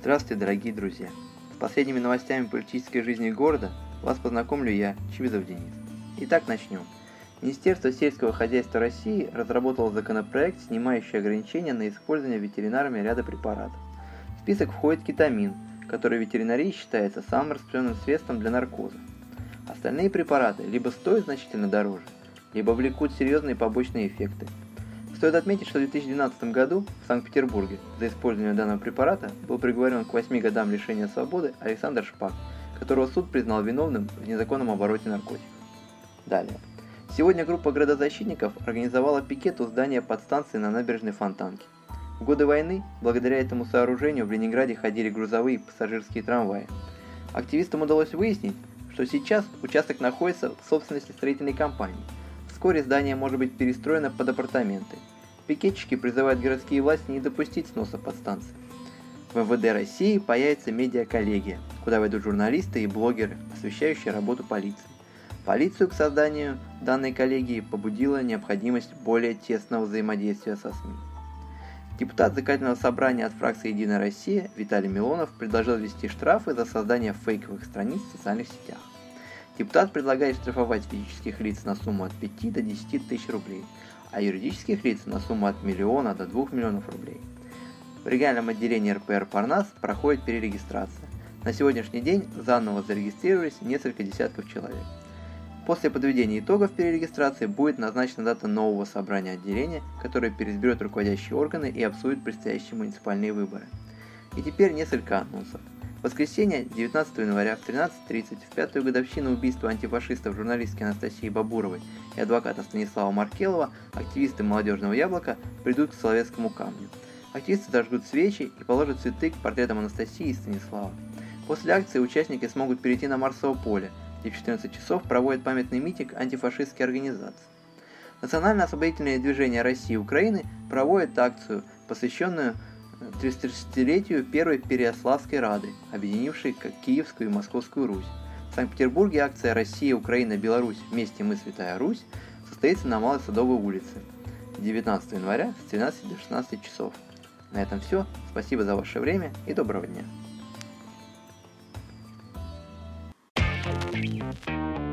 Здравствуйте, дорогие друзья! С последними новостями политической жизни города вас познакомлю я, Чивизов Денис. Итак, начнем. Министерство сельского хозяйства России разработало законопроект, снимающий ограничения на использование ветеринарами ряда препаратов. В список входит кетамин, который в ветеринарии считается самым распространенным средством для наркоза. Остальные препараты либо стоят значительно дороже, либо влекут серьезные побочные эффекты. Стоит отметить, что в 2012 году в Санкт-Петербурге за использование данного препарата был приговорен к 8 годам лишения свободы Александр Шпак, которого суд признал виновным в незаконном обороте наркотиков. Далее. Сегодня группа градозащитников организовала пикет у здания подстанции на набережной Фонтанки. В годы войны, благодаря этому сооружению, в Ленинграде ходили грузовые и пассажирские трамваи. Активистам удалось выяснить, что сейчас участок находится в собственности строительной компании. Вскоре здание может быть перестроено под апартаменты. Пикетчики призывают городские власти не допустить сноса подстанции. В МВД России появится медиаколлегия, куда войдут журналисты и блогеры, освещающие работу полиции. Полицию к созданию данной коллегии побудила необходимость более тесного взаимодействия со СМИ. Депутат законодательного собрания от фракции «Единая Россия» Виталий Милонов предложил ввести штрафы за создание фейковых страниц в социальных сетях. Депутат предлагает штрафовать физических лиц на сумму от 5 до 10 тысяч рублей, а юридических лиц на сумму от миллиона до 2 миллионов рублей. В региональном отделении РПР «Парнас» проходит перерегистрация. На сегодняшний день заново зарегистрировались несколько десятков человек. После подведения итогов перерегистрации будет назначена дата нового собрания отделения, которое переизберет руководящие органы и обсудит предстоящие муниципальные выборы. И теперь несколько анонсов. В воскресенье, 19 января в 13.30, в пятую годовщину убийства антифашистов журналистки Анастасии Бабуровой и адвоката Станислава Маркелова, активисты «Молодежного яблока» придут к Соловецкому камню. Активисты зажгут свечи и положат цветы к портретам Анастасии и Станислава. После акции участники смогут перейти на Марсово поле, и в 14 часов проводит памятный митинг антифашистской организации. Национально-освободительное движение России и Украины проводит акцию, посвященную 330-летию Первой Переяславской Рады, объединившей Киевскую и Московскую Русь. В Санкт-Петербурге акция «Россия, Украина, Беларусь. Вместе мы, Святая Русь» состоится на Малой Садовой улице 19 января с 13 до 16 часов. На этом все. Спасибо за ваше время и доброго дня. Thank you.